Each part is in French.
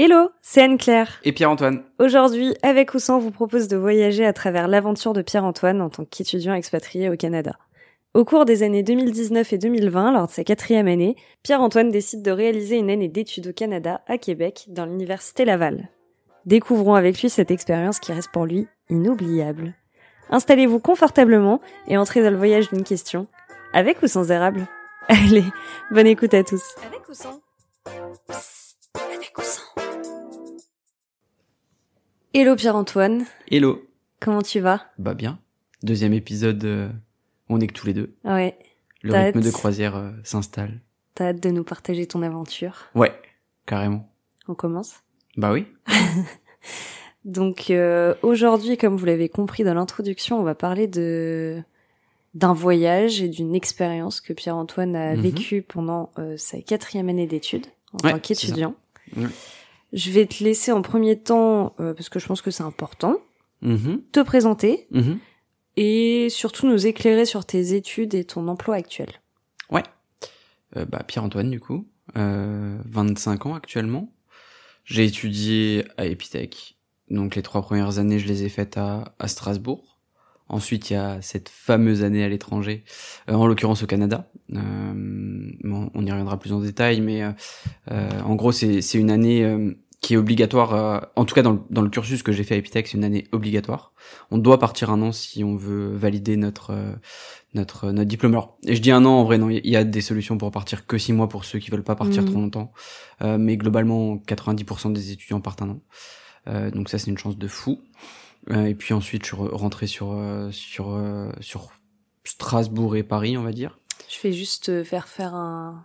Hello, c'est Anne-Claire. Et Pierre-Antoine. Aujourd'hui, avec ou sans, on vous propose de voyager à travers l'aventure de Pierre-Antoine en tant qu'étudiant expatrié au Canada. Au cours des années 2019 et 2020, lors de sa quatrième année, Pierre-Antoine décide de réaliser une année d'études au Canada, à Québec, dans l'université Laval. Découvrons avec lui cette expérience qui reste pour lui inoubliable. Installez-vous confortablement et entrez dans le voyage d'une question. Avec ou sans érable Allez, bonne écoute à tous. Avec ou sans? Avec ou sans? Hello Pierre-Antoine. Hello. Comment tu vas? Bah bien. Deuxième épisode, euh, on est que tous les deux. Ouais. Le T'as rythme hâte de croisière euh, s'installe. T'as hâte de nous partager ton aventure? Ouais, carrément. On commence? Bah oui. Donc euh, aujourd'hui, comme vous l'avez compris dans l'introduction, on va parler de d'un voyage et d'une expérience que Pierre-Antoine a Mhm. vécue pendant euh, sa quatrième année d'études en Ouais, tant qu'étudiant. c'est ça. Ouais. Je vais te laisser en premier temps, euh, parce que je pense que c'est important, Mhm, te présenter mhm. et surtout nous éclairer sur tes études et ton emploi actuel. Ouais. Euh, bah Pierre-Antoine du coup, euh, 25 ans actuellement. J'ai étudié à Epitech. Donc les trois premières années, je les ai faites à, à Strasbourg. Ensuite, il y a cette fameuse année à l'étranger, euh, en l'occurrence au Canada. Euh, bon, on y reviendra plus en détail, mais euh, euh, en gros, c'est c'est une année euh, qui est obligatoire. euh, en tout cas, dans le, dans le cursus que j'ai fait à Epitech, c'est une année obligatoire. On doit partir un an si on veut valider notre euh, notre notre diplôme. Alors, et je dis un an, en vrai, non, il y a des solutions pour partir que six mois pour ceux qui veulent pas partir Mhm. trop longtemps. Euh, mais globalement, 90% des étudiants partent un an. Euh, donc ça, c'est une chance de fou. Euh, et puis ensuite, je suis re- rentré sur euh, sur euh, sur Strasbourg et Paris, on va dire. Je vais juste euh, faire faire un,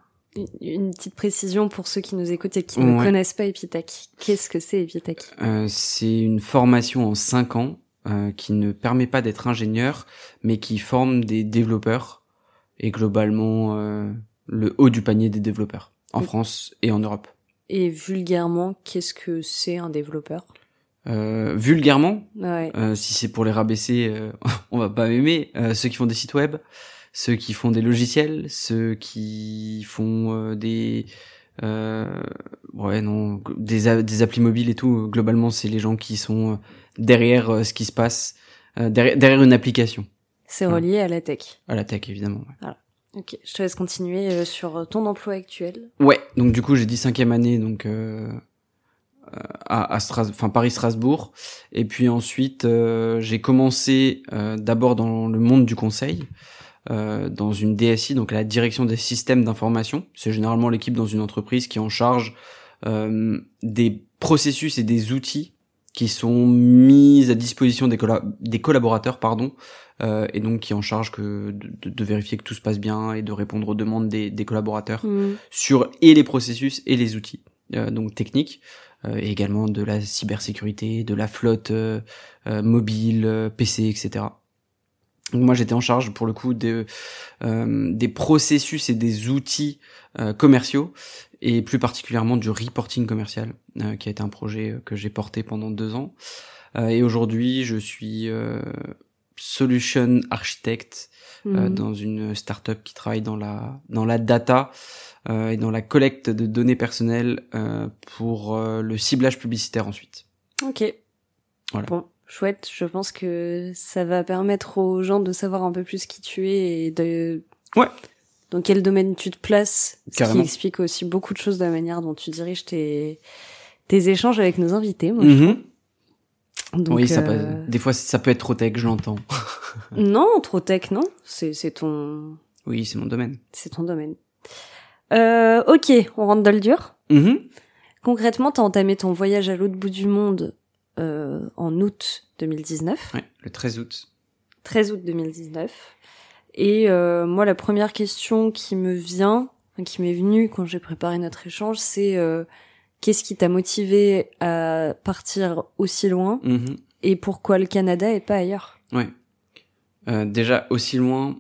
une, petite précision pour ceux qui nous écoutent et qui ne connaissent pas Epitech. Qu'est-ce que c'est Epitech? Euh, c'est une formation en cinq ans euh, qui ne permet pas d'être ingénieur, mais qui forme des développeurs et globalement euh, le haut du panier des développeurs en Oui. France et en Europe. Et vulgairement, qu'est-ce que c'est un développeur? Euh, vulgairement, Ouais. Euh, si c'est pour les rabaisser, euh, on va pas m'aimer. Euh, ceux qui font des sites web, ceux qui font des logiciels, ceux qui font euh, des euh, ouais non des des applis mobiles et tout. Globalement, c'est les gens qui sont euh, derrière ce qui se passe, euh, derrière, derrière une application. C'est relié à la tech. À la tech évidemment. ouais. Ok, je te laisse continuer euh, sur ton emploi actuel. Ouais, donc du coup j'ai dit cinquième année donc euh, euh, à, à Stras- enfin Paris Strasbourg et puis ensuite euh, j'ai commencé euh, d'abord dans le monde du conseil euh, dans une DSI donc la direction des systèmes d'information c'est généralement l'équipe dans une entreprise qui est en charge euh, des processus et des outils qui sont mis à disposition des, colla- des collaborateurs pardon euh, et donc qui est en charge que de, de- vérifier que tout se passe bien et de répondre aux demandes des, des collaborateurs Hmm. sur et les processus et les outils euh, donc techniques euh, et également de la cybersécurité de la flotte euh, mobile PC etc donc moi j'étais en charge pour le coup de, euh, des processus et des outils euh, commerciaux et plus particulièrement du reporting commercial euh, qui a été un projet euh, que j'ai porté pendant deux ans Euh, et aujourd'hui je suis euh, solution architect euh, Hmm. dans une startup qui travaille dans la dans la data euh, et dans la collecte de données personnelles euh, pour le ciblage publicitaire ensuite. Ok. Voilà. Bon, chouette. Je pense que ça va permettre aux gens de savoir un peu plus qui tu es et de. Ouais. Dans quel domaine tu te places. Ce qui Carrément. explique aussi beaucoup de choses de la manière dont tu diriges tes, tes échanges avec nos invités. Moi, trouve. Donc, oui, ça euh, peut, des fois ça peut être trop tech, je l'entends. Non, trop tech, non. C'est, ton, Oui, c'est mon domaine. c'est ton domaine. Euh, ok, on rentre dans le dur. Mhm. Concrètement, t'as entamé ton voyage à l'autre bout du monde euh, en août 2019, Ouais, le 13 août. 13 août 2019. Et euh, moi, la première question qui me vient, qui m'est venue quand j'ai préparé notre échange, c'est euh, qu'est-ce qui t'a motivé à partir aussi loin Mhm. et pourquoi le Canada et pas ailleurs? Ouais. Euh, déjà aussi loin,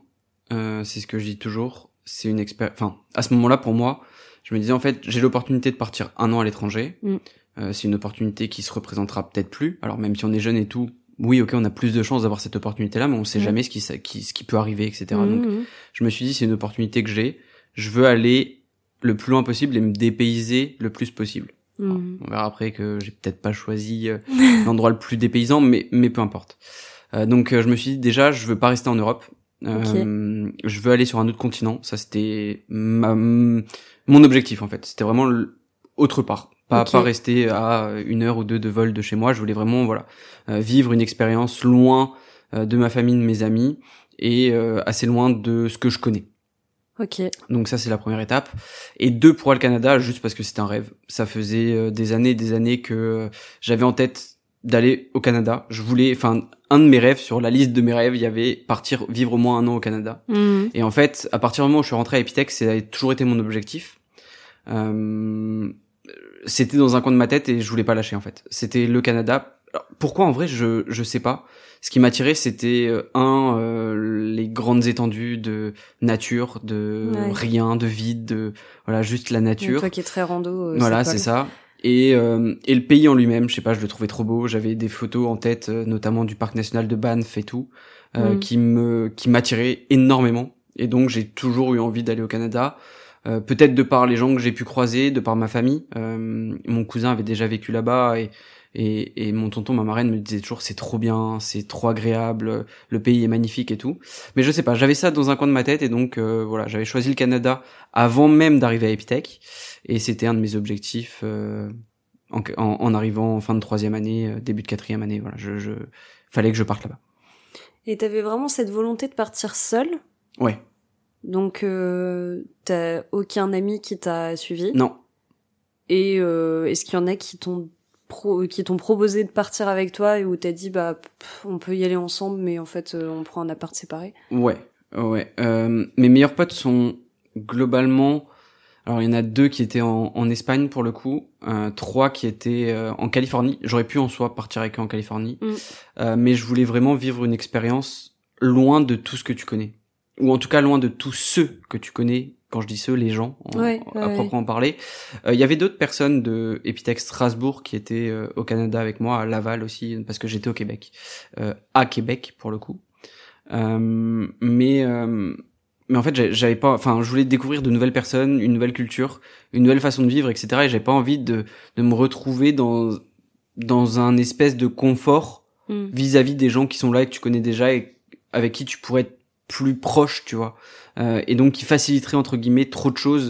euh, c'est ce que je dis toujours. C'est une expérience. Enfin, à ce moment-là, pour moi, je me disais en fait, j'ai l'opportunité de partir un an à l'étranger. Mm. Euh, c'est une opportunité qui se représentera peut-être plus. Alors même si on est jeune et tout, oui, ok, on a plus de chances d'avoir cette opportunité-là, mais on sait Mm. jamais ce qui, ce qui peut arriver, etc. Donc, Mhm. je me suis dit, c'est une opportunité que j'ai. Je veux aller le plus loin possible et me dépayser le plus possible. On verra après que j'ai peut-être pas choisi euh, l'endroit le plus dépaysant, mais mais peu importe. Euh, donc euh, je me suis dit déjà, je veux pas rester en Europe. Euh, Je veux aller sur un autre continent. Ça c'était ma, mon objectif en fait. C'était vraiment autre part. Pas pas rester à une heure ou deux de vol de chez moi. Je voulais vraiment voilà euh, vivre une expérience loin euh, de ma famille, de mes amis et euh, assez loin de ce que je connais. Ok. Donc ça c'est la première étape. Et deux pour le Canada juste parce que c'était un rêve. Ça faisait des années et des années que j'avais en tête d'aller au Canada. Je voulais, enfin un de mes rêves sur la liste de mes rêves, il y avait partir vivre au moins un an au Canada. Mhm. Et en fait, à partir du moment où je suis rentré à Epitech, ça a toujours été mon objectif. Euh, c'était dans un coin de ma tête et je voulais pas lâcher en fait. C'était le Canada. Alors, pourquoi en vrai je je sais pas. Ce qui m'attirait c'était euh, un euh, les grandes étendues de nature, de Ouais. rien, de vide, de voilà juste la nature. toi qui es très rando. euh, Voilà, c'est ça. Et, euh, et le pays en lui-même, je sais pas, je le trouvais trop beau. J'avais des photos en tête, euh, notamment du parc national de Banff et tout, euh, Mm. qui me qui m'attiraient énormément. Et donc j'ai toujours eu envie d'aller au Canada. Euh, Peut-être de par les gens que j'ai pu croiser, de par ma famille. Euh, mon cousin avait déjà vécu là-bas et, et et mon tonton, ma marraine me disait toujours c'est trop bien, c'est trop agréable, le pays est magnifique et tout. Mais je sais pas, j'avais ça dans un coin de ma tête et donc euh, voilà, j'avais choisi le Canada avant même d'arriver à Epitech. Et c'était un de mes objectifs euh, en, en, en arrivant en fin de troisième année, euh, début de quatrième année. Voilà, je, je fallait que je parte là-bas. Et t'avais vraiment cette volonté de partir seul. Ouais. Donc euh, t'as aucun ami qui t'a suivi? Non. Et euh, est-ce qu'il y en a qui t'ont pro qui t'ont proposé de partir avec toi et où t'as dit bah pff, on peut y aller ensemble mais en fait euh, on prend un appart séparé? Ouais. Ouais. Euh, mes meilleurs potes sont globalement. Alors il y en a deux qui étaient en, en Espagne pour le coup, euh, trois qui étaient euh, en Californie. J'aurais pu en soi partir avec eux en Californie, Mm. Euh, mais je voulais vraiment vivre une expérience loin de tout ce que tu connais, ou en tout cas loin de tous ceux que tu connais. Quand je dis ceux, les gens, en- Ouais, à ouais, proprement parler. Euh, Il y avait d'autres personnes de Epitech Strasbourg qui étaient euh, au Canada avec moi, à Laval aussi, parce que j'étais au Québec, euh, à Québec pour le coup. Mais mais en fait j'avais pas enfin je voulais découvrir de nouvelles personnes une nouvelle culture une nouvelle façon de vivre etc et j'avais pas envie de de me retrouver dans dans un espèce de confort Mm. vis-à-vis des gens qui sont là et que tu connais déjà et avec qui tu pourrais être plus proche tu vois Euh, et donc qui faciliterait entre guillemets trop de choses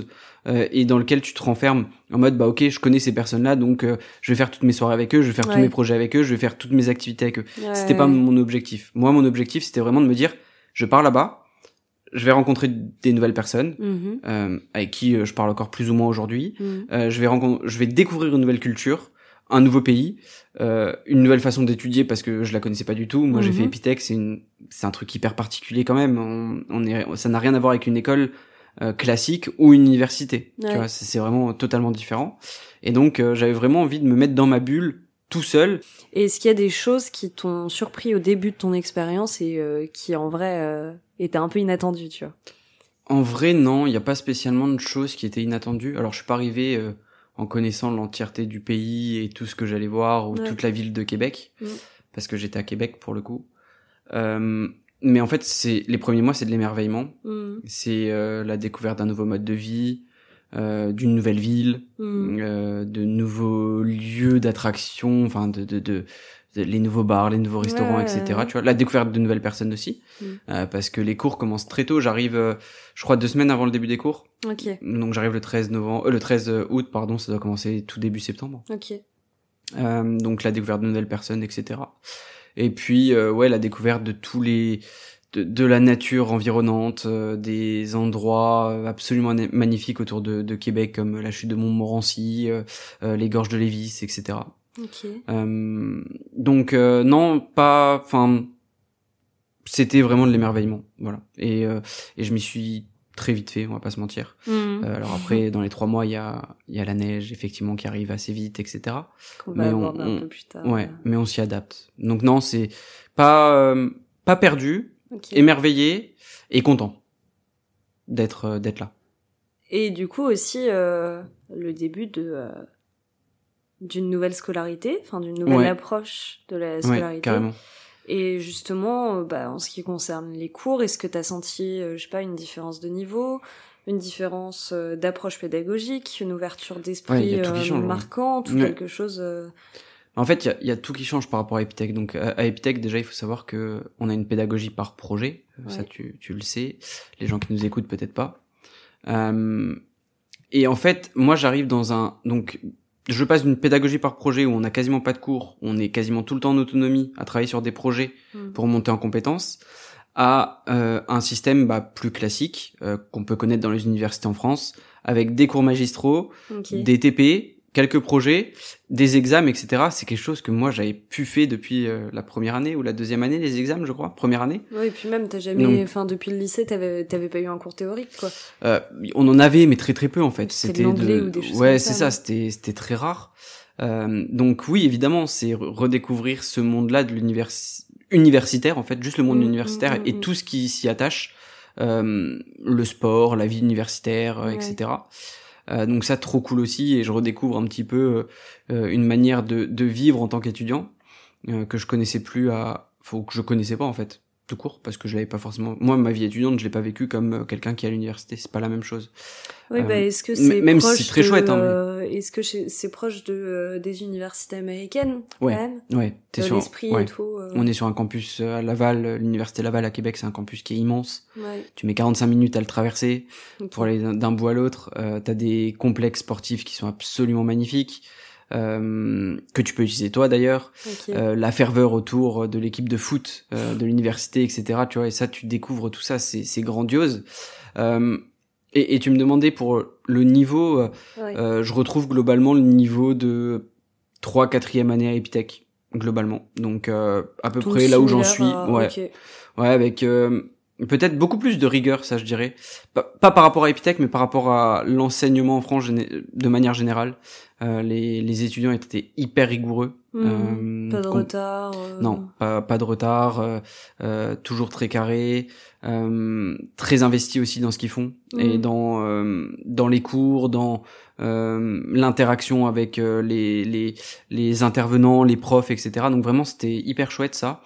euh, et dans lequel tu te renfermes en mode bah ok je connais ces personnes là donc euh, je vais faire toutes mes soirées avec eux je vais faire tous mes projets avec eux je vais faire toutes mes activités avec eux Ouais, c'était pas mon objectif. Moi, mon objectif, c'était vraiment de me dire, je pars là-bas, je vais rencontrer des nouvelles personnes Mhm. euh, avec qui euh, je parle encore plus ou moins aujourd'hui. Mhm. Euh, je vais rencontrer, je vais découvrir une nouvelle culture, un nouveau pays, euh, une nouvelle façon d'étudier parce que je la connaissais pas du tout. Moi, j'ai Mhm. fait Epitech, c'est une, c'est un truc hyper particulier quand même. On, on est, ça n'a rien à voir avec une école euh, classique ou une université. Ouais. C'est vraiment totalement différent. Et donc, euh, j'avais vraiment envie de me mettre dans ma bulle tout seul Et est-ce qu'il y a des choses qui t'ont surpris au début de ton expérience et euh, qui en vrai euh, étaient un peu inattendues, tu vois? En vrai, non, il n'y a pas spécialement de choses qui étaient inattendues. Alors, je suis pas arrivé euh, en connaissant l'entièreté du pays et tout ce que j'allais voir ou Ouais. toute la ville de Québec, Mm. parce que j'étais à Québec pour le coup. Euh, mais en fait, c'est les premiers mois, c'est de l'émerveillement. Mhm. C'est euh, la découverte d'un nouveau mode de vie, euh, d'une nouvelle ville, Mhm. euh, de nouveaux lieux d'attraction, enfin de, de, de, de- les nouveaux bars, les nouveaux restaurants, Ouais, etc. ouais. Tu vois, la découverte de nouvelles personnes aussi, Mm. Euh, parce que les cours commencent très tôt. J'arrive, euh, je crois, deux semaines avant le début des cours. Ok, Donc j'arrive le 13 novembre, euh, le 13 août, pardon, ça doit commencer tout début septembre. ok. Euh, donc la découverte de nouvelles personnes, etc. Et puis euh, ouais, la découverte de tous les de, de la nature environnante, euh, des endroits euh, absolument magnifiques autour de, de Québec comme la chute de Montmorency, euh, euh, les gorges de Lévis, etc. Ok. Euh, donc euh, non, pas, enfin, c'était vraiment de l'émerveillement, voilà. Et euh, et je m'y suis très vite fait, on va pas se mentir. Mhm. Euh, alors après, dans les trois mois, il y a il y a la neige effectivement qui arrive assez vite, etc. Mais on- aborder un on- peu plus tard. Ouais, mais on s'y adapte. Donc non, c'est pas euh, pas perdu, émerveillé et content d'être euh, d'être là. Et du coup aussi euh, le début de d'une nouvelle scolarité, enfin d'une nouvelle Ouais. approche de la Ouais, scolarité. carrément. Et justement, euh, bah, en ce qui concerne les cours, est-ce que t'as senti, euh, je sais pas, une différence de niveau une différence euh, d'approche pédagogique, une ouverture d'esprit euh, marquante ou quelque chose. Euh, en fait, il y a, tout qui change par rapport à Epitech. Donc, à, Epitech, déjà, il faut savoir que on a une pédagogie par projet. Ça, tu, tu le sais. Les gens qui nous écoutent, peut-être pas. et en fait, moi, j'arrive dans un donc je passe d'une pédagogie par projet où on a quasiment pas de cours, on est quasiment tout le temps en autonomie à travailler sur des projets hmm. pour monter en compétences, à euh, un système bah, plus classique euh, qu'on peut connaître dans les universités en France, avec des cours magistraux, des TP, quelques projets, des examens, etc. C'est quelque chose que moi j'avais pu faire depuis euh, la première année ou la deuxième année, les examens, je crois, première année. Oui, et puis même t'as jamais, enfin depuis le lycée, t'avais t'avais pas eu un cours théorique, quoi. Euh, on en avait, mais très très peu en fait. C'était de, ou des choses ouais, c'est ça, c'était c'était très rare. Euh, donc oui, évidemment, c'est redécouvrir ce monde-là de l'université universitaire en fait, juste le monde mmh, universitaire mmh, et mmh. tout ce qui s'y attache, euh, le sport, la vie universitaire, euh, etc. Euh, donc ça trop cool aussi et je redécouvre un petit peu euh, une manière de, de vivre en tant qu'étudiant que je connaissais plus à, faut que je connaissais pas en fait tout court parce que je l'avais pas forcément moi ma vie étudiante je l'ai pas vécu comme euh, quelqu'un qui est à l'université c'est pas la même chose. Oui bah euh, est-ce que c'est même si c'est très chouette hein, est-ce que c'est proche de euh, des universités américaines ouais même? ouais t'es sur et tout, on est sur un campus à Laval l'université Laval à Québec c'est un campus qui est immense. Ouais. tu mets 45 minutes à le traverser. Pour aller d'un bout à l'autre euh, t'as des complexes sportifs qui sont absolument magnifiques. euh, que tu peux utiliser toi d'ailleurs, euh, la ferveur autour de l'équipe de foot euh, de l'université, etc. Tu vois, et ça, tu découvres tout ça, c'est grandiose. Et, et, tu me demandais pour le niveau, je retrouve globalement le niveau de 3 4 année à Epitech globalement. Donc à peu près là où j'en suis. Ouais. Ouais, avec peut-être beaucoup plus de rigueur, ça je dirais. Pas, par rapport à Epitech, mais par rapport à l'enseignement en France de manière générale. Euh, les, les, étudiants étaient hyper rigoureux. Mmh. Euh, pas de retard. Euh. Non, pas, pas, de retard. toujours très carré. très investi aussi dans ce qu'ils font et mmh. dans dans les cours, dans l'interaction avec les, les les intervenants, les profs, etc. Donc vraiment c'était hyper chouette ça.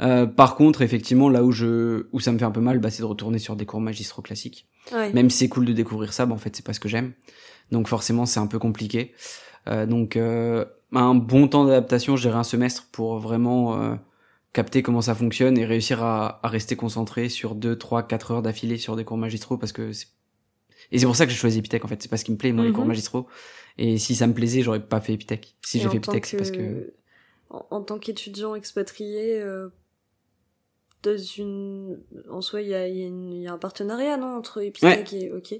Euh, par contre, effectivement, là où je où ça me fait un peu mal, bah, c'est de retourner sur des cours magistraux classiques. Même si c'est cool de découvrir ça, bah, en fait, c'est pas ce que j'aime. Donc forcément, c'est un peu compliqué. Euh, donc euh, un bon temps d'adaptation, je dirais un semestre pour vraiment euh, capter comment ça fonctionne et réussir à, à, rester concentré sur 2, 3, 4 heures d'affilée sur des cours magistraux parce que c'est... Et c'est pour ça que j'ai choisi Epitech en fait, c'est pas ce qui me plaît moi les cours mhm. magistraux. Et si ça me plaisait, j'aurais pas fait Epitech. Si j'ai fait Epitech, c'est parce que en, tant qu'étudiant expatrié euh, dans une en soi il y a, y a, un partenariat non entre Epitech et OK.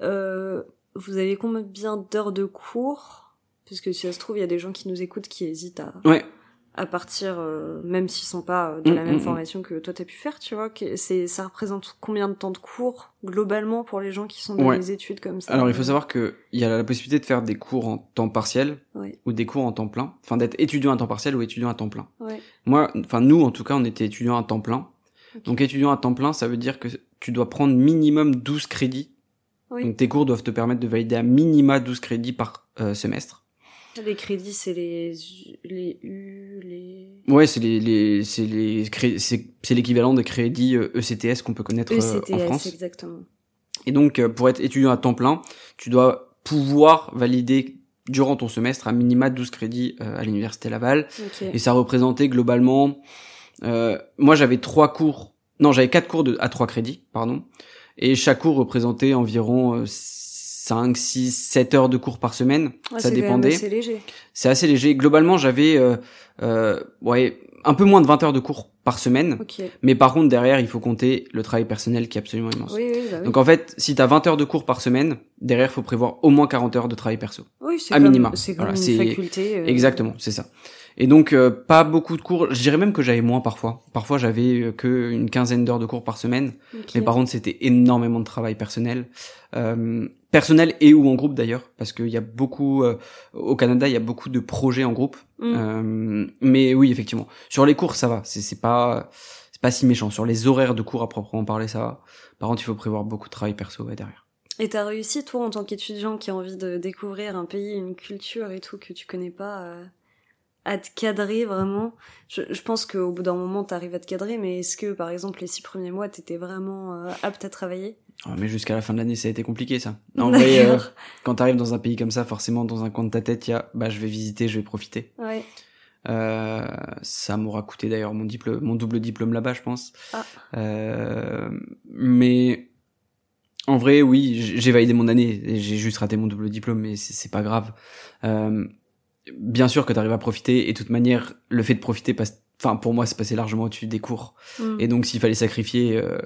Euh, vous avez combien d'heures de cours? Puisque si ça se trouve, il y a des gens qui nous écoutent qui hésitent à, ouais. À partir, euh, même s'ils sont pas euh, de la mm, même mm, mm. formation que toi t'as pu faire, tu vois. C'est, ça représente combien de temps de cours globalement pour les gens qui sont dans les études comme ça? Alors il faut savoir que il y a la possibilité de faire des cours en temps partiel ou des cours en temps plein. Enfin d'être étudiant à temps partiel ou étudiant à temps plein. Moi, enfin nous en tout cas, on était étudiant à temps plein. Donc étudiant à temps plein, ça veut dire que tu dois prendre minimum 12 crédits donc tes cours doivent te permettre de valider à minima 12 crédits par euh, semestre. Les crédits, c'est les les U. Ouais, c'est les les c'est les c'est l'équivalent des crédits ECTS euh, e qu'on peut connaître ECTS, euh, en France. exactement. Et donc pour être étudiant à temps plein, tu dois pouvoir valider durant ton semestre à minima 12 crédits à l'université Laval et ça représentait globalement moi j'avais trois cours non, j'avais quatre cours de à trois crédits, pardon. Et chaque cours représentait environ 5, 6, 7 heures de cours par semaine. ça dépendait. C'est léger. C'est assez léger. Globalement, j'avais euh, euh, ouais, un peu moins de 20 heures de cours par semaine. Mais par contre, derrière, il faut compter le travail personnel qui est absolument immense. Oui, oui, bah Donc en fait, si tu as 20 heures de cours par semaine, derrière, il faut prévoir au moins 40 heures de travail perso. Oui, c'est à minima. C'est une faculté. Euh, Exactement, c'est ça. Et donc euh, pas beaucoup de cours. Je dirais même que j'avais moins parfois. Parfois j'avais euh, que une quinzaine d'heures de cours par semaine. Mais par contre c'était énormément de travail personnel, euh, personnel et ou en groupe d'ailleurs, parce qu'il y a beaucoup euh, au Canada il y a beaucoup de projets en groupe. Mm. mais oui effectivement sur les cours ça va. C'est c'est pas c'est pas si méchant. Sur les horaires de cours à proprement parler ça va. Par contre il faut prévoir beaucoup de travail perso derrière. Et t'as réussi, toi, en tant qu'étudiant qui a envie de découvrir un pays, une culture et tout que tu connais pas, à te cadrer vraiment? Je, je pense qu'au bout d'un moment t'arrives à te cadrer mais est-ce que par exemple les six premiers mois t'étais vraiment euh, apte à travailler? Oh, mais jusqu'à la fin de l'année, ça a été compliqué, ça. En vrai, euh, quand t'arrives dans un pays comme ça, forcément, dans un coin de ta tête, il y a, bah, je vais visiter, je vais profiter. Ouais. Euh, ça m'aura coûté d'ailleurs mon diplôme, mon double diplôme là-bas, je pense. Ah. Euh, mais en vrai, oui, j'ai validé mon année. et J'ai juste raté mon double diplôme, mais c'est c'est pas grave. Euh, bien sûr que t'arrives à profiter, et de toute manière, le fait de profiter passe. Enfin, pour moi, c'est passé largement au-dessus des cours. Mm. Et donc, s'il fallait sacrifier euh,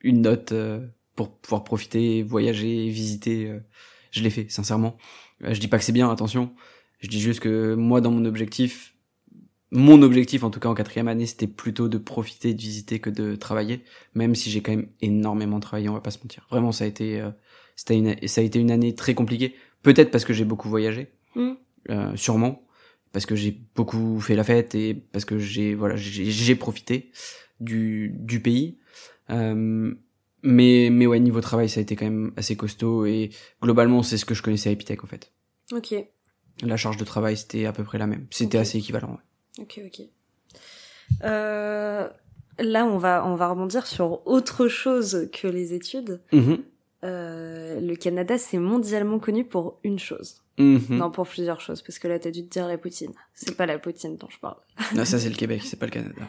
une note euh, pour pouvoir profiter, voyager, visiter, euh, je l'ai fait, sincèrement. Euh, je dis pas que c'est bien, attention. Je dis juste que moi, dans mon objectif, mon objectif, en tout cas en quatrième année, c'était plutôt de profiter, de visiter que de travailler. Même si j'ai quand même énormément travaillé, on va pas se mentir. Vraiment, ça a été, euh, c'était une, ça a été une année très compliquée. Peut-être parce que j'ai beaucoup voyagé, Mm. euh, sûrement parce que j'ai beaucoup fait la fête et parce que j'ai voilà j'ai j'ai profité du du pays euh, mais mais ouais niveau travail ça a été quand même assez costaud et globalement c'est ce que je connaissais à Epitech en fait Ok. la charge de travail c'était à peu près la même c'était assez équivalent ouais. Ok, ok. Euh, là, on va, on va rebondir sur autre chose que les études. Mhm. Euh, le Canada, c'est mondialement connu pour une chose. Mhm. Non, pour plusieurs choses, parce que là, t'as dû te dire la poutine. C'est pas la poutine dont je parle. Non, ça c'est le Québec c'est pas le Canada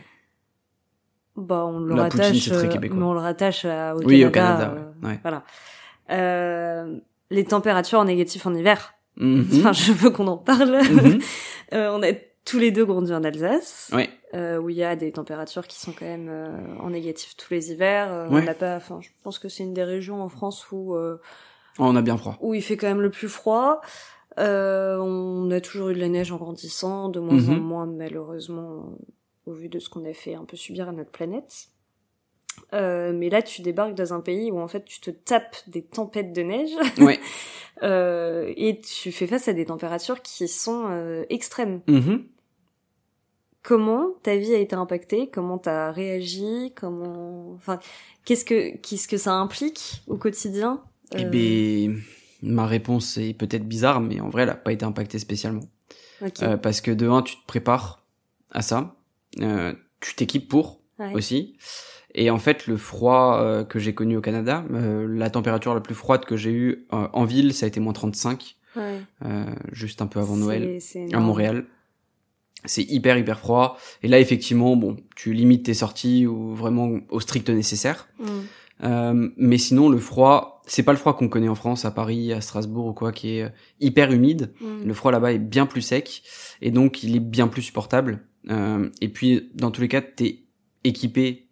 Bah, on le La rattache, poutine, c'est très euh, mais on le rattache à- au oui Canada. au Canada euh, ouais. Voilà. Euh, les températures négatives en hiver. Mhm. Enfin, je veux qu'on en parle. Mhm. On a tous les deux grandi en Alsace, euh, où il y a des températures qui sont quand même euh, en négatif tous les hivers. Euh, Ouais. On n'a pas, enfin, je pense que c'est une des régions en France où euh, Oh, on a bien froid où il fait quand même le plus froid. Euh, on a toujours eu de la neige en grandissant, de moins en Mhm. moins malheureusement, au vu de ce qu'on a fait un peu subir à notre planète. Euh, mais là, tu débarques dans un pays où en fait tu te tapes des tempêtes de neige ouais euh, et tu fais face à des températures qui sont euh, extrêmes. Mhm. Comment ta vie a été impactée? Comment t'as réagi? Comment, enfin, qu'est-ce que qu'est-ce que ça implique au quotidien? Eh ben, ma réponse est peut-être bizarre, mais en vrai, elle a pas été impactée spécialement. parce que de un, tu te prépares à ça, tu t'équipes pour Ouais. aussi. Et en fait, le froid euh, que j'ai connu au Canada, euh, la température la plus froide que j'ai eue euh, en ville, ça a été moins 35, Ouais. euh, juste un peu avant Noël, à. Montréal. C'est hyper hyper froid. Et là, effectivement, bon, tu limites tes sorties ou vraiment au strict nécessaire. Mm. Euh, mais sinon, le froid, c'est pas le froid qu'on connaît en France, à Paris, à Strasbourg ou quoi, qui est euh, hyper humide. Mm. Le froid là-bas est bien plus sec et donc il est bien plus supportable. Euh, et puis, dans tous les cas, t'es équipé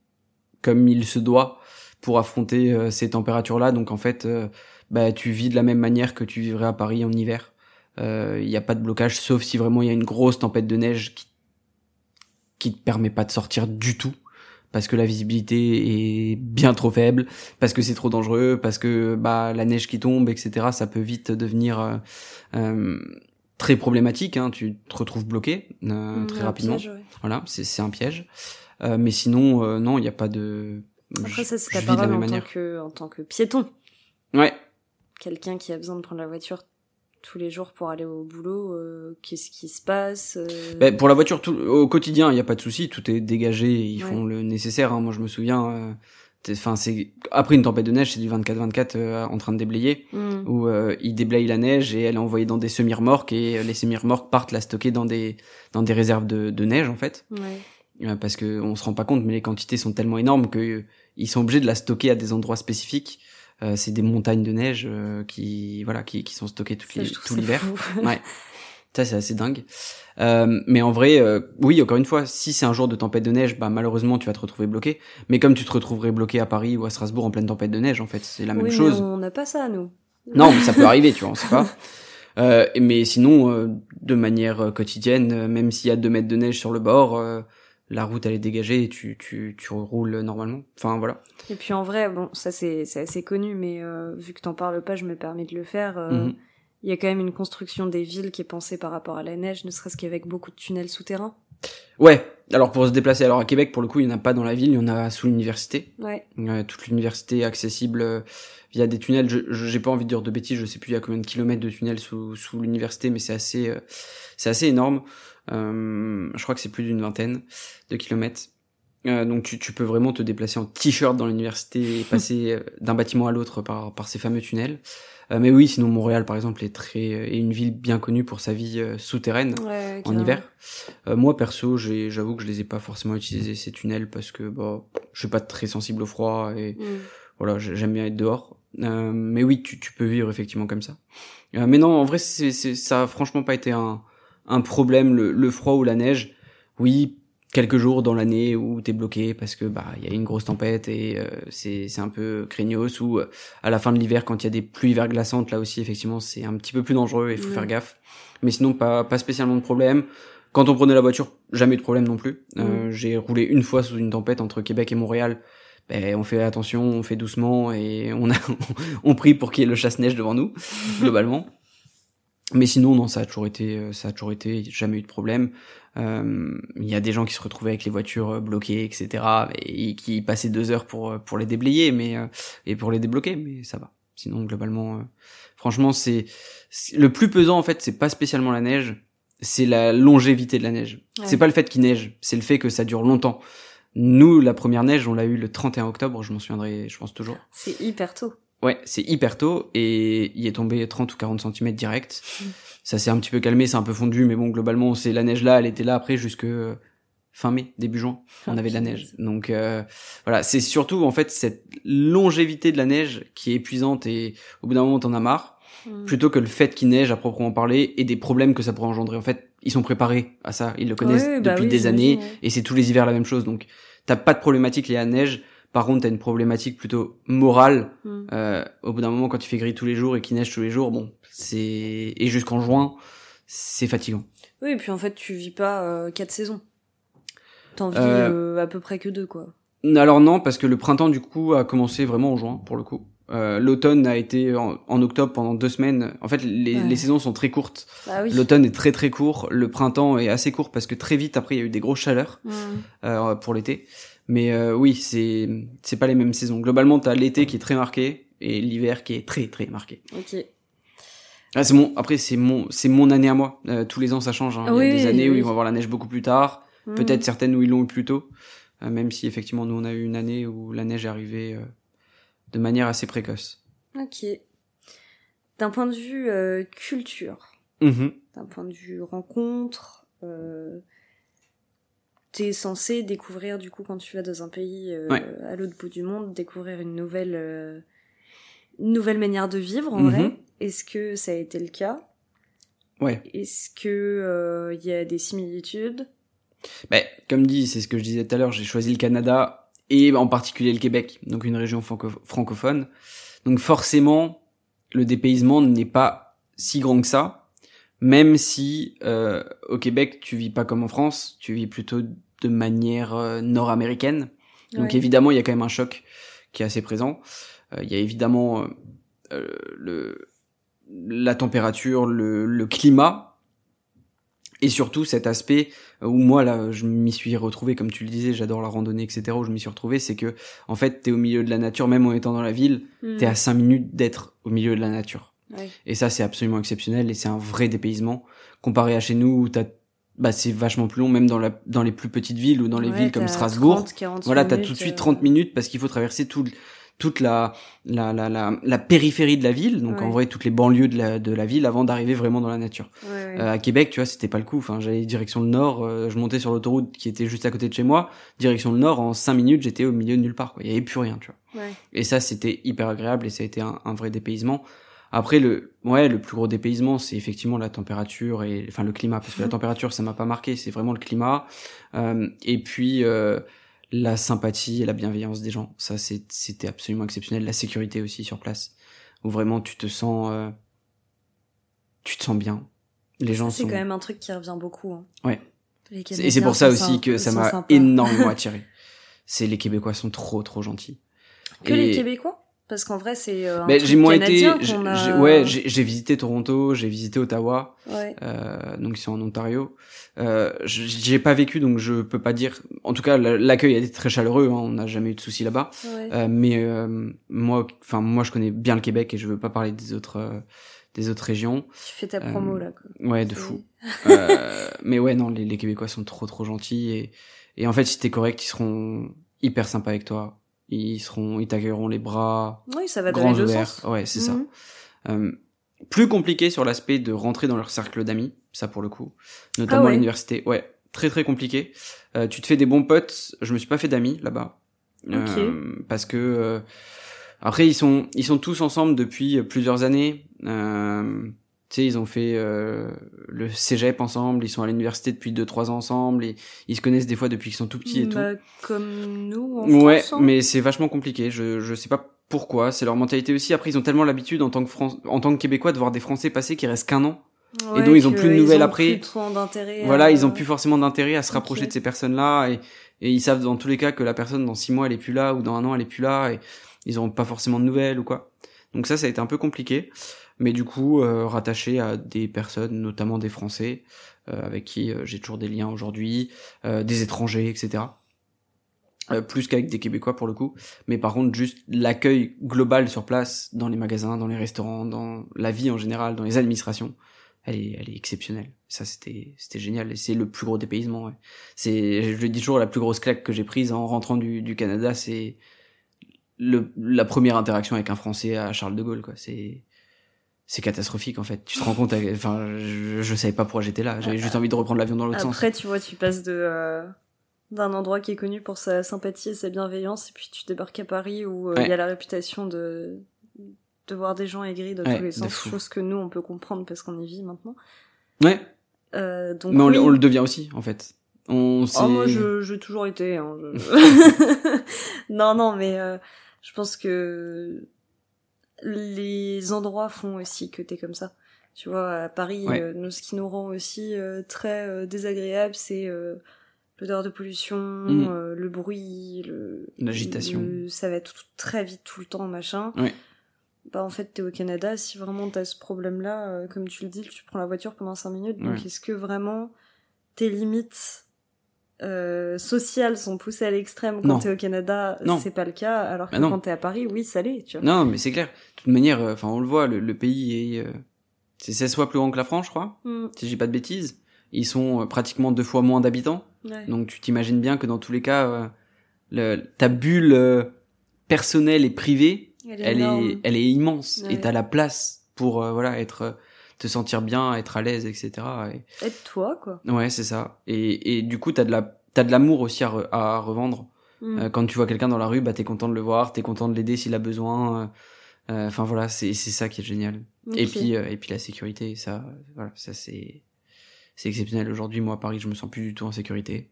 comme il se doit pour affronter euh, ces températures-là. Donc en fait, euh, bah tu vis de la même manière que tu vivrais à Paris en hiver. Il n'y a pas de blocage, sauf si vraiment il y a une grosse tempête de neige qui qui te permet pas de sortir du tout parce que la visibilité est bien trop faible, parce que c'est trop dangereux, parce que bah la neige qui tombe, etc. Ça peut vite devenir euh, très problématique. Hein, tu te retrouves bloqué euh, Mm, très rapidement. piège, ouais. Voilà, c'est c'est un piège. Euh, mais sinon, euh, non, il n'y a pas de. Après, ça, c'est ta parole même en tant, manière. que, en tant que piéton. Ouais. Quelqu'un qui a besoin de prendre la voiture tous les jours pour aller au boulot, euh, qu'est-ce qui se passe Ben, pour la voiture, tout, au quotidien, il n'y a pas de souci, tout est dégagé, ils Ouais. font le nécessaire. hein. Moi, je me souviens, euh, enfin, c'est après une tempête de neige, c'est du 24-24 euh, en train de déblayer, mm. où euh, ils déblayent la neige et elle est envoyée dans des semi-remorques et euh, les semi-remorques partent la stocker dans des dans des réserves de, de neige en fait, Ouais. Euh, parce que on se rend pas compte, mais les quantités sont tellement énormes que euh, ils sont obligés de la stocker à des endroits spécifiques. Euh, c'est des montagnes de neige qui voilà qui, qui sont stockées tout l'hiver. Ouais. Ça, c'est assez dingue. Euh, mais en vrai, euh, oui, encore une fois, si c'est un jour de tempête de neige, bah malheureusement, tu vas te retrouver bloqué. Mais comme tu te retrouverais bloqué à Paris ou à Strasbourg en pleine tempête de neige, en fait, c'est la même Oui, mais chose. on n'a pas ça, nous. Non, mais ça peut arriver, tu vois, on sait pas. Euh, mais sinon, de manière quotidienne, même s'il y a deux mètres de neige sur le bord, la route elle est dégagée et tu tu tu roules normalement. Enfin voilà. Et puis en vrai, bon, ça c'est assez connu, mais vu que t'en parles pas, je me permets de le faire. Mhm. Il y a quand même une construction des villes qui est pensée par rapport à la neige, ne serait-ce qu'avec beaucoup de tunnels souterrains. Ouais. Alors pour se déplacer, alors à Québec, pour le coup, il y en a pas dans la ville, il y en a sous l'université. Ouais. Euh, toute l'université est accessible euh, via des tunnels. Je j'ai pas envie de dire de bêtises, je sais plus il y a combien de kilomètres de tunnels sous sous l'université, mais c'est assez euh, c'est assez énorme. Euh, je crois que c'est plus d'une vingtaine de kilomètres. Euh, donc tu, tu peux vraiment te déplacer en t-shirt dans l'université et passer d'un bâtiment à l'autre par, par ces fameux tunnels. Euh, mais oui, sinon Montréal par exemple est très est une ville bien connue pour sa vie euh, souterraine Ouais, en hiver. Euh, moi perso, j'avoue que je les ai pas forcément utilisés ces tunnels parce que bah je suis pas très sensible au froid et Mm. voilà, j'ai- j'aime bien être dehors. Euh, mais oui, tu, tu peux vivre effectivement comme ça. Euh, mais non, en vrai, c'est, ça a franchement pas été un, un problème, le, le froid ou la neige. Oui, quelques jours dans l'année où t'es bloqué parce que bah il y a une grosse tempête et euh, c'est, c'est un peu craignos ou euh, à la fin de l'hiver quand il y a des pluies verglaçantes là aussi effectivement c'est un petit peu plus dangereux et faut Ouais. faire gaffe. Mais sinon pas pas spécialement de problème. Quand on prenait la voiture, jamais eu de problème non plus. Euh, j'ai roulé une fois sous une tempête entre Québec et Montréal ben, on fait attention, on fait doucement et on a on prie pour qu'il y ait le chasse-neige devant nous globalement. Mais sinon non, ça a toujours été euh, ça a toujours été jamais eu de problème. Euh, Il y a des gens qui se retrouvaient avec les voitures euh, bloquées, etc. et qui passaient deux heures pour euh, pour les déblayer, mais euh, et pour les débloquer, mais ça va. Sinon globalement, euh, franchement c'est c'est- le plus pesant en fait, c'est pas spécialement la neige, c'est la longévité de la neige. Ouais. C'est pas le fait qu'il neige, c'est le fait que ça dure longtemps. Nous, la première neige, on l'a eu le 31 octobre, je m'en souviendrai, je pense toujours. C'est hyper tôt. Ouais, c'est hyper tôt et il est tombé 30 ou 40 cm direct. Ça s'est un petit peu calmé, c'est un peu fondu, mais bon, globalement, c'est la neige là, elle était là après jusque fin mai, début juin, on Ah, avait de la neige. Donc euh, voilà, c'est surtout en fait cette longévité de la neige qui est épuisante et au bout d'un moment t'en as marre, Mm. plutôt que le fait qu'il neige à proprement parler et des problèmes que ça pourrait engendrer. En fait, ils sont préparés à ça, ils le connaissent bah depuis oui, des années ouais. et c'est tous les hivers la même chose. Donc t'as pas de problématique liée à la neige. Par contre, t'as une problématique plutôt morale Mm. euh, au bout d'un moment, quand il fait gris tous les jours et qu'il neige tous les jours, bon, c'est et jusqu'en juin, c'est fatigant. Oui, et puis en fait, tu vis pas euh, quatre saisons. T'en vis Euh, à peu près que deux, quoi. Alors non, parce que le printemps du coup a commencé vraiment en juin pour le coup. Euh, L'automne a été en, en octobre pendant deux semaines. En fait, les, Ouais. les saisons sont très courtes. Bah oui. L'automne est très très court. Le printemps est assez court parce que très vite après il y a eu des grosses chaleurs Mm. euh, pour l'été. Mais euh, oui, c'est c'est pas les mêmes saisons. Globalement, t'as l'été qui est très marqué et l'hiver qui est très très marqué. Ok. Ah, c'est mon après c'est mon c'est mon année à moi. Euh, tous les ans ça change. hein. Il y a Oui, des années où ils vont avoir la neige beaucoup plus tard. Mm. Peut-être certaines où ils l'ont eu plus tôt. Euh, même si effectivement nous on a eu une année où la neige est arrivée euh, de manière assez précoce. Ok. D'un point de vue euh, culture, Mhm. d'un point de vue rencontre, euh, t'es censé découvrir du coup quand tu vas dans un pays euh, Ouais. à l'autre bout du monde, découvrir une nouvelle, euh, une nouvelle manière de vivre en Mhm. vrai. Est-ce que ça a été le cas? Ouais. Est-ce que euh, il y a des similitudes? Ben, comme dit, c'est ce que je disais tout à l'heure, j'ai choisi le Canada et en particulier le Québec, donc une région franco- francophone. Donc forcément, le dépaysement n'est pas si grand que ça, même si euh, au Québec, tu vis pas comme en France, tu vis plutôt de manière euh, nord-américaine. Donc Ouais. évidemment, il y a quand même un choc qui est assez présent. Euh, il y a évidemment euh, euh, le la température, le, le climat, et surtout cet aspect où moi là, je m'y suis retrouvé, comme tu le disais, j'adore la randonnée, etc. Où je m'y suis retrouvé, c'est que en fait, t'es au milieu de la nature, même en étant dans la ville, Mm. t'es à 5 minutes d'être au milieu de la nature. Ouais. Et ça, c'est absolument exceptionnel et c'est un vrai dépaysement comparé à chez nous où t'as bah c'est vachement plus long même dans la dans les plus petites villes ou dans les Ouais, villes comme Strasbourg 30, 40 voilà, t'as tout de suite euh, 30 minutes parce qu'il faut traverser tout, toute la, la, la, la, la périphérie de la ville, donc Ouais. en vrai toutes les banlieues de la, de la ville avant d'arriver vraiment dans la nature. Ouais. Euh, à Québec, tu vois, c'était pas le coup. Enfin, j'allais direction le nord, euh, je montais sur l'autoroute qui était juste à côté de chez moi, direction le nord, en 5 minutes, j'étais au milieu de nulle part. Quoi. Il y avait plus rien, tu vois. Ouais. Et ça, c'était hyper agréable et ça a été un, un vrai dépaysement. Après, le, ouais, le plus gros dépaysement, c'est effectivement la température et, enfin, le climat, parce que la température, ça m'a pas marqué, c'est vraiment le climat. Euh, et puis, euh, la sympathie et la bienveillance des gens. Ça, c'est- c'était absolument exceptionnel. La sécurité aussi sur place, où vraiment tu te sens, euh, tu te sens bien. Les gens C'est sont. quand même un truc qui revient beaucoup. hein. Ouais. Et c'est pour ça aussi que ça m'a énormément attiré. C'est les Québécois sont trop trop gentils. Que Et- les Québécois? Parce qu'en vrai, c'est euh, un Ben, truc j'ai moins été, j'ai- a- j'ai- ouais, j'ai j'ai visité Toronto, j'ai visité Ottawa, Ouais. euh, donc ils sont en Ontario. Euh, j- j'y ai pas vécu, donc je peux pas dire. En tout cas, la- l'accueil a été très chaleureux, hein, on n'a jamais eu de soucis là-bas. ouais. Euh, mais euh, moi, enfin moi, je connais bien le Québec et je veux pas parler des autres, euh, des autres régions. Tu fais ta promo euh, là. Quoi. Ouais, de C'est- fou. Euh, mais ouais, non, les, les Québécois sont trop trop gentils et, et en fait, si t'es correct, ils seront hyper sympas avec toi. Ils seront, ils t'accueilleront les bras Oui, ça va dans les deux sens. Ouais, c'est ça. Mhm. Euh, plus compliqué sur l'aspect de rentrer dans leur cercle d'amis, ça pour le coup, notamment Ah ouais. à l'université. Ouais, très très compliqué. Euh, tu te fais des bons potes. Je me suis pas fait d'amis là-bas Euh, parce que après ils sont ils sont tous ensemble depuis plusieurs années. Euh, tu sais, ils ont fait euh, le cégep ensemble, ils sont à l'université depuis deux trois ans ensemble, et ils se connaissent des fois depuis qu'ils sont tout petits et Bah, Comme nous, en tout. Ouais, France, hein. mais c'est vachement compliqué. Je je sais pas pourquoi. C'est leur mentalité aussi. Après, ils ont tellement l'habitude en tant que en tant que Québécois de voir des Français passer qui restent qu'un an. Ouais, donc, ils ont plus de nouvelles ont après. plus trop d'intérêt Voilà, à- ils ont plus forcément d'intérêt à se rapprocher de ces personnes-là et, et ils savent dans tous les cas que la personne dans six mois elle est plus là ou dans un an elle est plus là et ils auront pas forcément de nouvelles ou quoi. Donc ça, ça a été un peu compliqué, mais du coup euh, rattaché à des personnes, notamment des Français euh, avec qui euh, j'ai toujours des liens aujourd'hui, euh, des étrangers, etc. Euh, plus qu'avec des Québécois pour le coup, mais par contre juste l'accueil global sur place, dans les magasins, dans les restaurants, dans la vie en général, dans les administrations, elle est, elle est exceptionnelle. Ça, c'était, c'était génial. Et c'est le plus gros dépaysement, ouais. C'est, je le dis toujours, la plus grosse claque que j'ai prise en rentrant du, du Canada, c'est le, la première interaction avec un Français à Charles de Gaulle, quoi. C'est, c'est catastrophique, en fait. Tu te rends compte, enfin, je, je savais pas pourquoi j'étais là. J'avais juste envie de reprendre l'avion dans l'autre sens. Après, tu vois, tu passes de euh, d'un endroit qui est connu pour sa sympathie et sa bienveillance, et puis tu débarques à Paris où euh, il Ouais. y a la réputation de de voir des gens aigris de Ouais, tous les sens, chose que nous on peut comprendre parce qu'on y vit maintenant. Ouais. Euh, donc Mais on, oui. le- on le devient aussi, en fait. On. Oh, moi, je, j'ai toujours été. Hein, je- non, non, mais euh, je pense que les endroits font aussi que t'es comme ça. Tu vois, à Paris, Ouais. euh, nous, ce qui nous rend aussi euh, très euh, désagréable, c'est l'odeur de pollution, euh, le bruit, le L'agitation. Ça va tout, tout- très vite tout le temps, machin. Ouais. Bah en fait t'es au Canada, si vraiment t'as ce problème-là, comme tu le dis, tu prends la voiture pendant 5 minutes, donc Ouais. est-ce que vraiment tes limites euh, sociales sont poussées à l'extrême quand t'es au Canada Non. C'est pas le cas, alors que Bah quand t'es à Paris, oui, ça l'est, tu vois. Non, mais c'est clair. De toute manière, euh, enfin, on le voit, le, le pays est, euh, c'est 16 fois plus grand que la France, je crois. Mm, Si j'ai pas de bêtises. Ils sont euh, pratiquement deux fois moins d'habitants. ouais. Donc tu t'imagines bien que dans tous les cas, euh, le, ta bulle personnelle et privée, Elle est, elle est, elle est immense. Ouais. Et t'as la place pour, voilà, être, te sentir bien, être à l'aise, etc. Et- Aide-toi, quoi. ouais, c'est ça. Et, et du coup, t'as de la, t'as de l'amour aussi à, re- à revendre. Mm. Euh, quand tu vois quelqu'un dans la rue, bah t'es content de le voir, t'es content de l'aider s'il a besoin. euh, euh, Enfin voilà, c'est c'est ça qui est génial. Et puis et puis la sécurité, ça, voilà, ça c'est c'est exceptionnel. Aujourd'hui, moi à Paris, je me sens plus du tout en sécurité.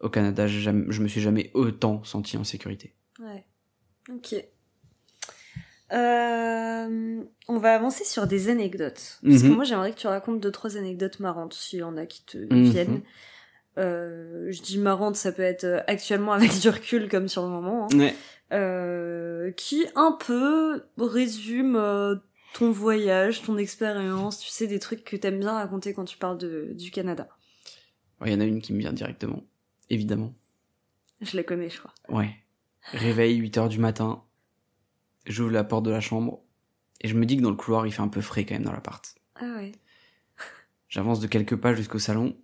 Au Canada, jamais- je me suis jamais autant senti en sécurité. Ouais. Ok. Euh, on va avancer sur des anecdotes. Parce que Mhm. moi, j'aimerais que tu racontes deux, trois anecdotes marrantes, s'il y en a qui te Mhm. viennent. Euh, je dis marrante, ça peut être euh, actuellement avec du recul comme sur le moment. hein. Ouais. Euh, qui un peu résume ton voyage, ton expérience, tu sais, des trucs que t'aimes bien raconter quand tu parles de, du Canada. Il y en a une qui me vient directement, évidemment. Je la connais, je crois. Ouais. Réveil 8 heures du matin. J'ouvre la porte de la chambre et je me dis que dans le couloir, il fait un peu frais quand même dans l'appart. Ah ouais. J'avance de quelques pas jusqu'au salon.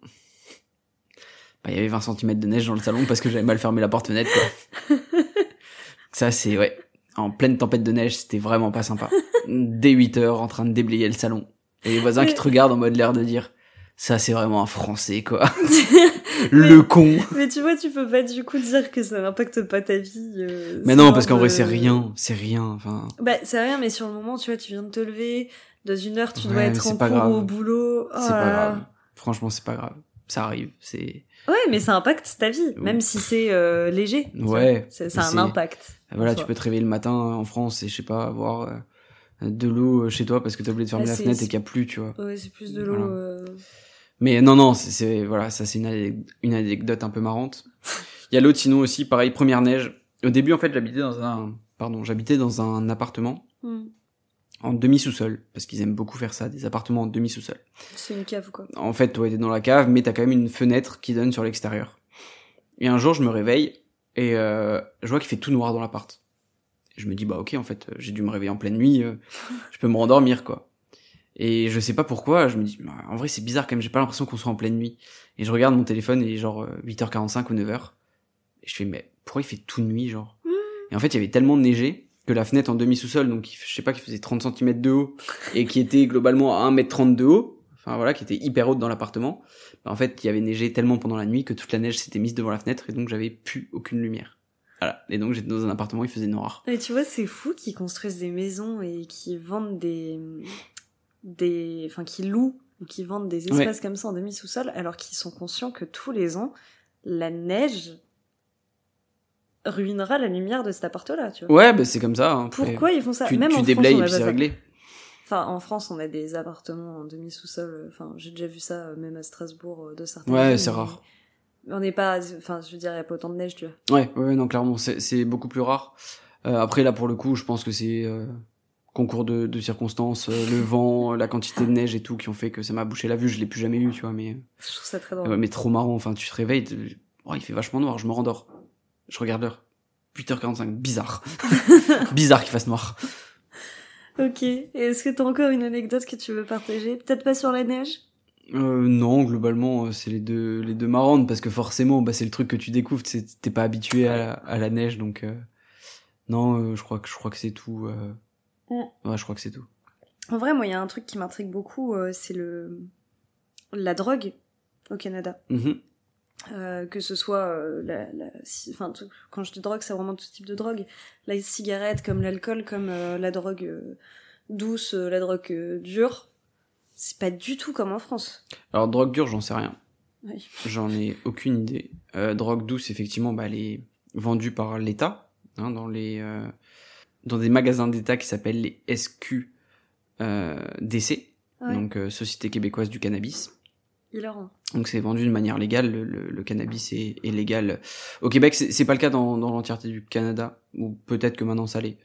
Bah, il y avait 20 cm de neige dans le salon parce que j'avais mal fermé la porte-fenêtre, quoi. Ça, c'est, ouais. En pleine tempête de neige, c'était vraiment pas sympa. Dès 8 heures, en train de déblayer le salon. Et les voisins qui te regardent en mode l'air de dire, ça, c'est vraiment un français, quoi. le con. Mais tu vois, tu peux pas du coup dire que ça n'impacte pas ta vie. euh, Mais non, parce qu'en vrai, c'est rien. C'est rien, enfin. Bah, c'est rien, mais sur le moment, tu vois, tu viens de te lever, dans une heure, tu dois Ouais, être en cours grave. au boulot. Oh C'est pas là. grave. Franchement, c'est pas grave. Ça arrive. C'est, Ouais, mais ça impacte ta vie, même si c'est euh, léger. Ouais, C'est ça a mais un impact. Voilà, en tu peux te réveiller le matin en France et je sais pas, avoir euh, de l'eau chez toi parce que t'as oublié de fermer Ah, la fenêtre et qu'il y a plus, tu vois. Ouais, c'est plus de l'eau. Voilà. euh, Mais non, non, c'est- voilà, ça c'est une, anec- une anecdote un peu marrante. Il y a l'autre sinon aussi, pareil, première neige. Au début, en fait, j'habitais dans un, pardon, j'habitais dans un appartement hmm. en demi sous-sol parce qu'ils aiment beaucoup faire ça, des appartements en demi sous-sol. C'est une cave, quoi. En fait, toi, t'es dans la cave, mais t'as quand même une fenêtre qui donne sur l'extérieur. Et un jour, je me réveille et euh, je vois qu'il fait tout noir dans l'appart. Je me dis bah ok, en fait, j'ai dû me réveiller en pleine nuit, euh, je peux me rendormir quoi. Et je sais pas pourquoi, je me dis, en vrai c'est bizarre quand même, j'ai pas l'impression qu'on soit en pleine nuit. Et je regarde mon téléphone et genre euh, 8h45 ou 9h. Et je fais, mais pourquoi il fait tout nuit, genre? Et en fait, il y avait tellement neigé que la fenêtre en demi-sous-sol, donc je sais pas, qui faisait 30 cm de haut, et qui était globalement à 1m30 de haut, enfin voilà, qui était hyper haute dans l'appartement, bah, en fait, il y avait neigé tellement pendant la nuit que toute la neige s'était mise devant la fenêtre, et donc j'avais plus aucune lumière. Voilà. Et donc j'étais dans un appartement, il faisait noir. Et tu vois, c'est fou qu'ils construisent des maisons et qui vendent des, des, enfin, qui louent ou qui vendent des espaces comme ça en demi sous-sol, alors qu'ils sont conscients que tous les ans, la neige ruinera la lumière de cet appart-là, tu vois. Ouais, bah c'est comme ça. hein. Pourquoi ils font ça? tu, Même tu en déblayes et France, puis a c'est réglé. Enfin, en France, on a des appartements en demi sous-sol. euh, Enfin, j'ai déjà vu ça, euh, même à Strasbourg, euh, de certains. Ouais, c'est rare. On n'est pas, enfin, je veux dire, il y a pas autant de neige, tu vois. Ouais, ouais, non, clairement, c'est c'est beaucoup plus rare. Euh, après, là, pour le coup, je pense que c'est euh, concours de, de circonstances, euh, le vent, la quantité de neige et tout qui ont fait que ça m'a bouché la vue. Je l'ai plus jamais eu, tu vois, mais Je trouve ça très drôle. ouais, mais trop marrant. Enfin, tu te réveilles, oh, il fait vachement noir. Je me rendors. Je regarde l'heure. 8h45, bizarre. bizarre qu'il fasse noir. Ok. Et est-ce que t'as encore une anecdote que tu veux partager? Peut-être pas sur la neige? Euh, non, globalement, euh, c'est les deux, les deux marrantes parce que forcément, bah, c'est le truc que tu découvres. T'es pas habitué à la, à la neige, donc euh, non, euh, je crois que je crois que c'est tout. euh. Mm. Ouais, je crois que c'est tout. En vrai, moi, il y a un truc qui m'intrigue beaucoup, euh, c'est le la drogue au Canada. Mhm. Euh, que ce soit euh, la, la, enfin, tout- quand je dis drogue, c'est vraiment tout type de drogue. La cigarette, comme l'alcool, comme la drogue douce, la drogue dure. C'est pas du tout comme en France. Alors drogue dure, j'en sais rien. Oui. J'en ai aucune idée. Drogue douce, effectivement, bah, elle est vendue par l'État hein, dans les dans des magasins d'État qui s'appellent les SQ euh, Ouais. donc euh, Société québécoise du cannabis. Hilarant. Donc c'est vendu de manière légale. Le, le- le cannabis est, est légal au Québec. C'est pas le cas dans, dans l'entièreté du Canada, ou peut-être que maintenant ça l'est.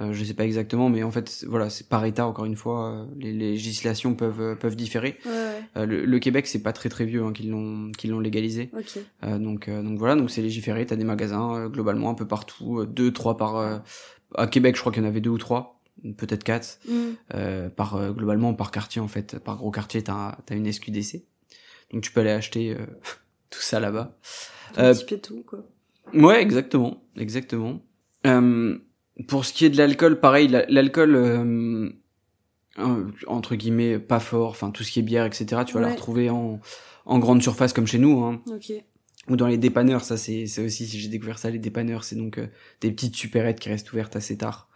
Euh, je sais pas exactement, mais en fait, voilà, c'est par État encore une fois. euh, les, les législations peuvent euh, peuvent différer. Ouais, ouais. Euh, le, le Québec, c'est pas très très vieux hein, qu'ils l'ont qu'ils l'ont légalisé. Euh, donc, euh, donc voilà, donc c'est légiféré. T'as des magasins euh, globalement un peu partout, euh, deux, trois par. À Québec, je crois qu'il y en avait deux ou trois, peut-être quatre, Mm. euh, par euh, globalement par quartier en fait. Par gros quartier, t'as as une SQDC. Donc tu peux aller acheter euh, tout ça là-bas. Un Euh, petit peu tout, quoi. Ouais, exactement, exactement. Euh, pour ce qui est de l'alcool, pareil, la- l'alcool euh, entre guillemets pas fort, enfin tout ce qui est bière, etc. Tu vas la retrouver en en grande surface comme chez nous. Hein. Ok. Ou dans les dépanneurs, ça c'est c'est aussi si j'ai découvert ça les dépanneurs, c'est donc euh, des petites supérettes qui restent ouvertes assez tard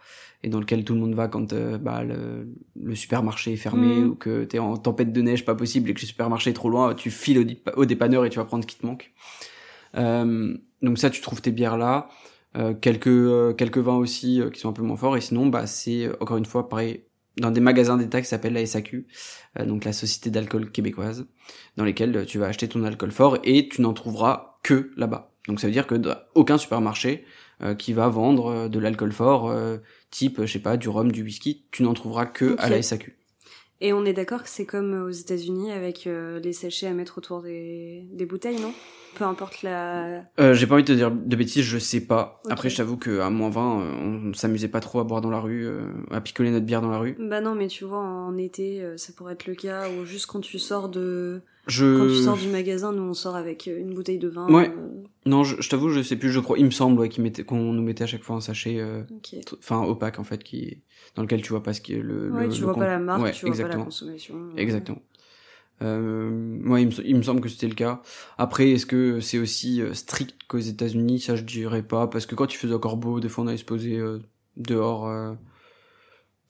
et dans lequel tout le monde va quand euh, bah, le, le supermarché est fermé Mhm. ou que t'es en tempête de neige pas possible et que le supermarché est trop loin, tu files au, dépanneur et tu vas prendre ce qui te manque. Euh, donc ça tu trouves tes bières là, euh, quelques euh, quelques vins aussi euh, qui sont un peu moins forts et sinon bah c'est encore une fois pareil dans des magasins d'État qui s'appellent la SAQ, euh, donc la Société d'alcool québécoise, dans lesquels euh, tu vas acheter ton alcool fort et tu n'en trouveras que là-bas. Donc ça veut dire que aucun supermarché euh, qui va vendre euh, de l'alcool fort, euh, type, je sais pas, du rhum, du whisky, tu n'en trouveras que à la SAQ. Et on est d'accord que c'est comme aux États-Unis avec euh, les sachets à mettre autour des, des bouteilles, non? Peu importe la. Euh, J'ai pas envie de te dire de bêtises, je sais pas. Après, je t'avoue qu'à moins 20, euh, on s'amusait pas trop à boire dans la rue, euh, à picoler notre bière dans la rue. Bah non, mais tu vois, en été, euh, ça pourrait être le cas, ou juste quand tu sors de. Je... Quand tu sors du magasin, nous on sort avec euh, une bouteille de vin. Ouais. euh, Non, je, je t'avoue, je sais plus, je crois, il me semble ouais, qu'on nous mettait à chaque fois un sachet, euh, enfin opaque en fait, qui dans lequel tu vois pas ce qui est le. Ouais, le- tu le vois con- pas la marque, Ouais, tu vois pas la exactement. consommation. Exactement. Euh, ouais, il me, il me semble que c'était le cas. Après, est-ce que c'est aussi euh, strict qu'aux États-Unis? Ça, je dirais pas, parce que quand il faisait encore beau, des fois on allait se poser euh, dehors, euh,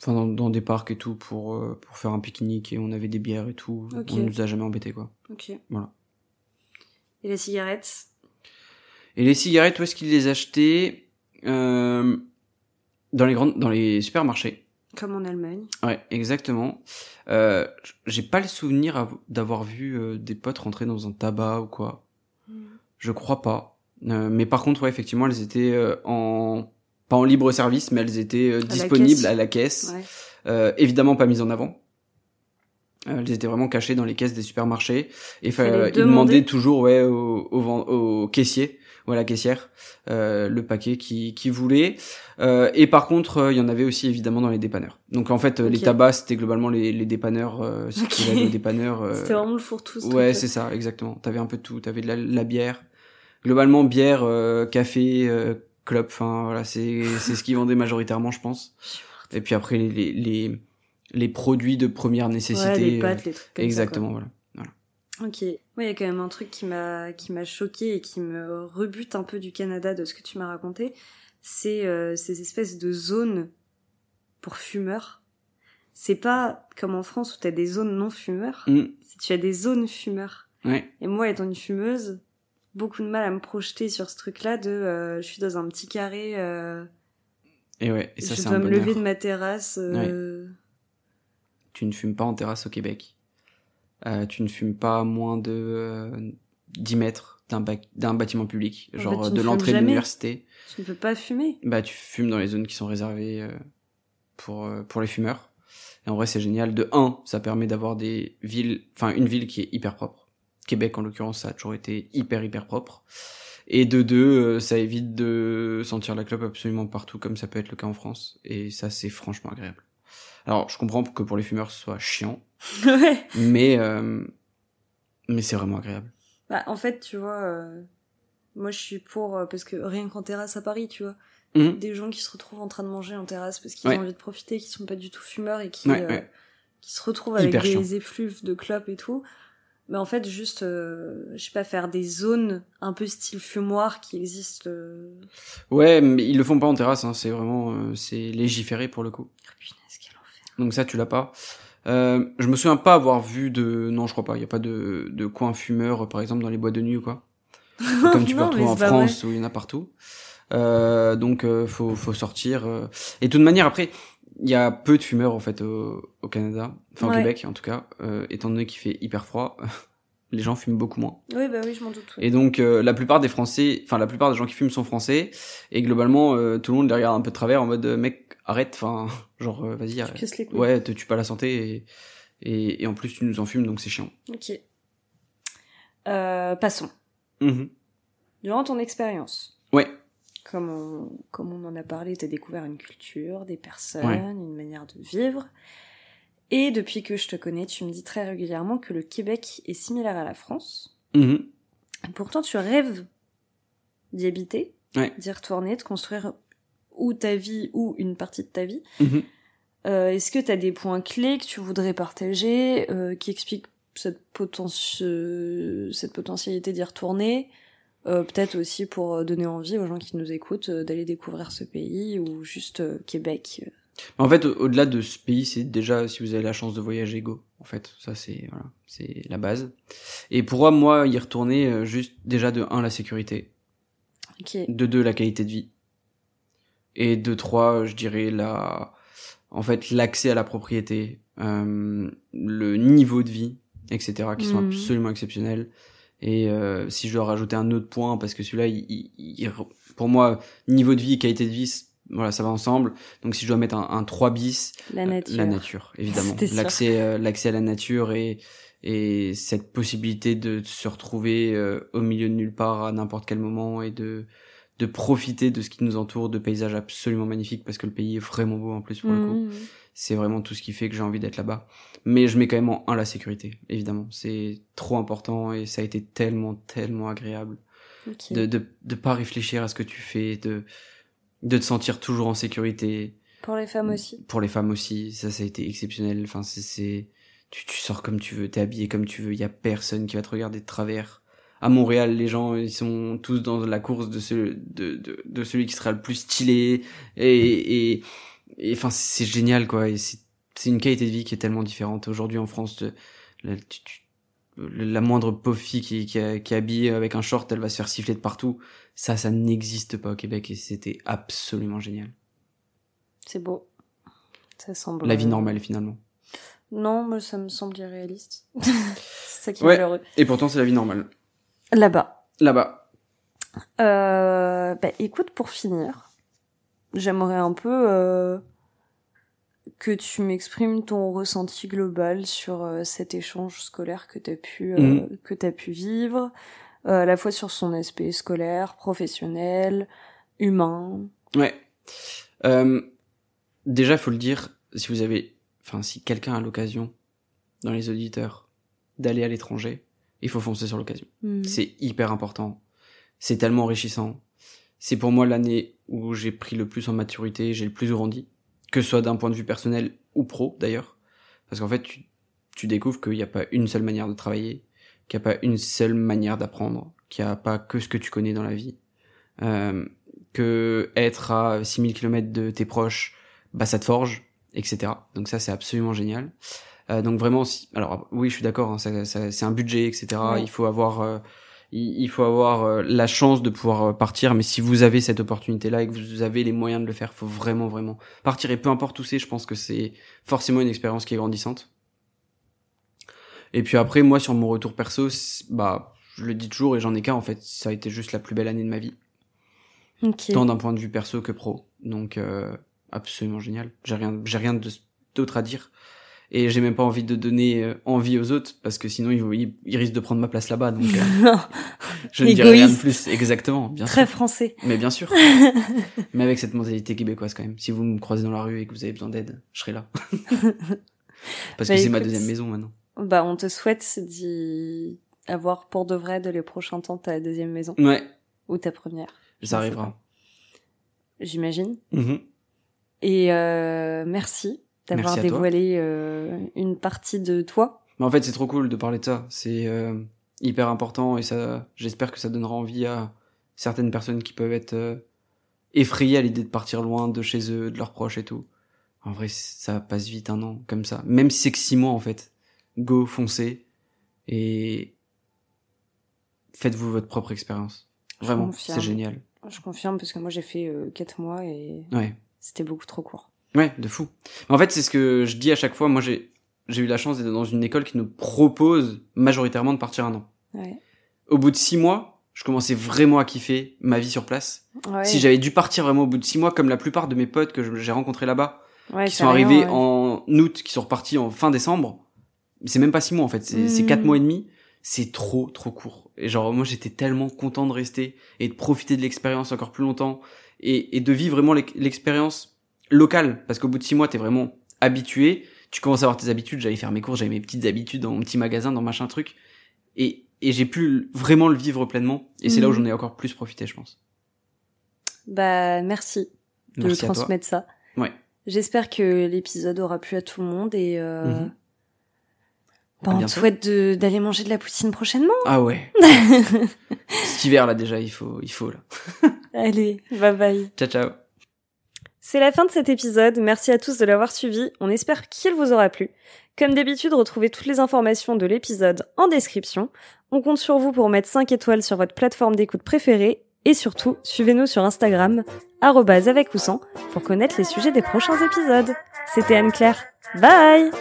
enfin dans, dans des parcs et tout pour euh, pour faire un pique-nique et on avait des bières et tout. Ok. On nous a jamais embêté quoi. Ok. Voilà. Et la cigarette Et les cigarettes, où est-ce qu'ils les achetaient? Euh, Dans les grandes, dans les supermarchés. Comme en Allemagne. Ouais, exactement. Euh, j'ai pas le souvenir av- d'avoir vu euh, des potes rentrer dans un tabac ou quoi. Je crois pas. Euh, mais par contre, ouais, effectivement, elles étaient euh, en pas en libre service, mais elles étaient euh, disponibles à la caisse. Ouais. Euh, évidemment pas mises en avant. Euh, elles étaient vraiment cachées dans les caisses des supermarchés. Et demander. demandaient toujours ouais au, au, au caissier ou à la caissière euh, le paquet qui qui voulait. Euh, et par contre, euh, il y en avait aussi évidemment dans les dépanneurs. Donc en fait, les tabacs c'était globalement les, les dépanneurs, euh, ce qu'il y avait Ok. aux dépanneurs. C'était vraiment le fourre-tout. Ouais, c'est ça, exactement. T'avais un peu de tout. T'avais de la, la bière. Globalement, bière, euh, café, euh. Enfin, voilà, c'est c'est ce qu'ils vendaient majoritairement, je pense. Et puis après, les les les, les produits de première nécessité. Ouais, les euh, pâtes, les trucs comme exactement, voilà. Ok. Ouais, il y a quand même un truc qui m'a qui m'a choqué et qui me rebute un peu du Canada de ce que tu m'as raconté. C'est euh, ces espèces de zones pour fumeurs. C'est pas comme en France où t'as des zones non fumeurs. Mm, Si tu as des zones fumeurs. ouais. Et moi, étant une fumeuse, beaucoup de mal à me projeter sur ce truc-là de euh, je suis dans un petit carré, euh, Et ouais. Et ça, je dois un me bonheur. lever de ma terrasse. euh, Tu ne fumes pas en terrasse au Québec. Tu ne fumes pas à moins de euh, 10 mètres d'un bâtiment public, En genre fait, de l'entrée de l'université. Tu ne peux pas fumer. Bah, tu fumes dans les zones qui sont réservées pour pour les fumeurs. Et en vrai, c'est génial. De un, ça permet d'avoir des villes, enfin une ville qui est hyper propre. Québec, en l'occurrence, ça a toujours été hyper hyper propre. Et de deux, euh, ça évite de sentir la clope absolument partout, comme ça peut être le cas en France. Et ça, c'est franchement agréable. Alors, je comprends que pour les fumeurs, ce soit chiant, ouais. mais euh, mais c'est vraiment agréable. Bah, en fait, tu vois, euh, moi je suis pour, euh, parce que rien qu'en terrasse à Paris, tu vois, Mhm. des gens qui se retrouvent en train de manger en terrasse parce qu'ils Ouais. ont envie de profiter, qui sont pas du tout fumeurs et qui, ouais. qui se retrouvent avec Hyper des chiant. effluves de clopes et tout. Mais en fait, juste, euh, je sais pas, faire des zones un peu style fumoir qui existent. euh, Ouais, mais ils le font pas en terrasse. Hein, c'est vraiment, euh, c'est légiféré pour le coup. oh, punaise, quel enfer. Donc ça, tu l'as pas. Euh, je me souviens pas avoir vu de, non, je crois pas. Il y a pas de de coin fumeur, par exemple, dans les boîtes de nuit ou quoi. Comme tu peux Non, retrouver en France où il y en a partout. Donc faut faut sortir. Et de toute manière, après, il y a peu de fumeurs en fait au, au Canada, enfin au. Québec en tout cas, euh, étant donné qu'il fait hyper froid. Les gens fument beaucoup moins. Oui, bah oui, je m'en doute. oui. Et donc euh, la plupart des Français, enfin la plupart des gens qui fument sont français et globalement euh, tout le monde les regarde un peu de travers en mode euh, mec arrête, enfin genre euh, vas-y Tu les couilles. Ouais, te tue pas la santé et, et, et en plus tu nous en fumes donc c'est chiant. Ok. Euh, passons. Mhm. Durant ton expérience. Comme on, comme on en a parlé, tu as découvert une culture, des personnes, Ouais. une manière de vivre. Et depuis que je te connais, tu me dis très régulièrement que le Québec est similaire à la France. Mhm. Pourtant, tu rêves d'y habiter, Ouais. d'y retourner, de construire ou ta vie ou une partie de ta vie. Mhm. Euh, Est-ce que tu as des points clés que tu voudrais partager euh, qui expliquent cette, poten- cette potentialité d'y retourner? Euh, Peut-être aussi pour euh, donner envie aux gens qui nous écoutent euh, d'aller découvrir ce pays ou juste euh, Québec. En fait, au- au-delà de ce pays, c'est déjà si vous avez la chance de voyager, go. En fait, ça c'est voilà, c'est la base. Et pour moi, y retourner, juste déjà de un la sécurité, de deux la qualité de vie, et de trois, je dirais la, en fait, l'accès à la propriété, le niveau de vie, etc., qui sont Mhm. absolument exceptionnels. Et euh, si je dois rajouter un autre point, parce que celui-là, il, il- il- pour moi, niveau de vie et qualité de vie, voilà, ça va ensemble. Donc si je dois mettre un, un 3 bis, La euh, nature. La nature, évidemment. L'accès, euh, l'accès à la nature et, et cette possibilité de se retrouver euh, au milieu de nulle part à n'importe quel moment et de, de profiter de ce qui nous entoure, de paysages absolument magnifiques parce que le pays est vraiment beau en plus pour le coup. C'est vraiment tout ce qui fait que j'ai envie d'être là-bas. Mais je mets quand même en un la sécurité, évidemment. C'est trop important et ça a été tellement, tellement agréable de, de, de pas réfléchir à ce que tu fais, de, de te sentir toujours en sécurité Pour les femmes aussi. pour les femmes aussi, ça, ça a été exceptionnel. Enfin, c'est, c'est, tu, tu sors comme tu veux, t'es habillé comme tu veux, il y a personne qui va te regarder de travers. À Montréal, les gens, ils sont tous dans la course de ce, de, de, de celui qui sera le plus stylé. Et, et, et enfin, c'est génial, quoi. Et c'est, c'est une qualité de vie qui est tellement différente. Aujourd'hui, en France, de- la, tu- tu- la moindre pauvre fille qui, qui, a- qui est habillée avec un short, elle va se faire siffler de partout. Ça, ça n'existe pas au Québec et c'était absolument génial. C'est beau. Ça semble. La vie normale, finalement. Non, mais ça me semble irréaliste. c'est ça qui est Ouais. malheureux. Et pourtant, c'est la vie normale. Là-bas. Là-bas. Euh, bah, écoute, pour finir, j'aimerais un peu euh, que tu m'exprimes ton ressenti global sur euh, cet échange scolaire que t'as pu euh, Mhm. que t'as pu vivre. à la fois sur son aspect scolaire, professionnel, humain. Ouais. Déjà, faut le dire, si vous avez, enfin, si quelqu'un a l'occasion, dans les auditeurs, d'aller à l'étranger, il faut foncer sur l'occasion. Hmm. C'est hyper important. C'est tellement enrichissant. C'est pour moi l'année où j'ai pris le plus en maturité, j'ai le plus grandi, que ce soit d'un point de vue personnel ou pro d'ailleurs. Parce qu'en fait, tu, tu découvres qu'il n'y a pas une seule manière de travailler, qu'il n'y a pas une seule manière d'apprendre, qu'il n'y a pas que ce que tu connais dans la vie. Euh, que être à 6000 km de tes proches, bah ça te forge, etc. Donc ça c'est absolument génial. Euh, donc vraiment, si, alors oui, je suis d'accord, hein, ça, ça- c'est un budget, etc. Ouais. Il faut avoir, euh, il, faut avoir euh, la chance de pouvoir euh, partir. Mais si vous avez cette opportunité-là et que vous avez les moyens de le faire, faut vraiment, vraiment partir. Et peu importe où c'est, je pense que c'est forcément une expérience qui est grandissante. Et puis après, moi, sur mon retour perso, bah, je le dis toujours et j'en ai qu'un en fait. Ça a été juste la plus belle année de ma vie, Ok. tant d'un point de vue perso que pro. Donc euh, absolument génial. J'ai rien, j'ai rien d'autre à dire. Et j'ai même pas envie de donner euh, envie aux autres parce que sinon ils, ils, ils risquent de prendre ma place là-bas. Donc euh, je ne dirai rien de plus. Exactement, bien Très sûr. français. Mais bien sûr. Mais avec cette mentalité québécoise quand même. Si vous me croisez dans la rue et que vous avez besoin d'aide, je serai là. Parce que Bah, c'est ma deuxième maison maintenant. Bah, on te souhaite d'y avoir pour de vrai de les prochains temps ta deuxième maison Ouais, ou ta première, ça arrivera. j'imagine. Mhm. Et euh, merci d'avoir dévoilé euh, une partie de toi. Mais en fait, c'est trop cool de parler de ça. C'est euh, hyper important et ça, j'espère que ça donnera envie à certaines personnes qui peuvent être euh, effrayées à l'idée de partir loin de chez eux, de leurs proches et tout. En vrai, ça passe vite un an comme ça. Même si c'est que six mois en fait. Go, foncez et faites-vous votre propre expérience. Vraiment, c'est génial. Je confirme parce que moi j'ai fait euh, 4 mois et Ouais. c'était beaucoup trop court. Ouais, de fou. En fait, c'est ce que je dis à chaque fois. Moi, j'ai j'ai eu la chance d'être dans une école qui nous propose majoritairement de partir un an. Ouais. Au bout de six mois, je commençais vraiment à kiffer ma vie sur place. Ouais. Si j'avais dû partir vraiment au bout de six mois, comme la plupart de mes potes que j'ai rencontrés là-bas, Ouais, qui sont arrivés en août, qui sont repartis en fin décembre, c'est même pas six mois en fait, c'est quatre mois et demi. C'est trop trop court. Et genre moi j'étais tellement content de rester et de profiter de l'expérience encore plus longtemps et, et de vivre vraiment l'ex- l'expérience locale parce qu'au bout de six mois t'es vraiment habitué, tu commences à avoir tes habitudes. J'allais faire mes cours, j'avais mes petites habitudes dans mon petit magasin, dans machin truc et et j'ai pu vraiment le vivre pleinement et c'est là où Mhm. j'en ai encore plus profité je pense. Bah merci de Merci transmettre ça. Ouais. J'espère que l'épisode aura plu à tout le monde et euh, Mhm. bah, on te souhaite d'aller manger de la poutine prochainement. Ah ouais. Cet hiver là déjà il faut il faut là. Allez, bye bye. Ciao ciao. C'est la fin de cet épisode, merci à tous de l'avoir suivi, on espère qu'il vous aura plu. Comme d'habitude, retrouvez toutes les informations de l'épisode en description. On compte sur vous pour mettre 5 étoiles sur votre plateforme d'écoute préférée et surtout, suivez-nous sur Instagram, arrobase avec pour connaître les sujets des prochains épisodes. C'était Anne-Claire. Bye!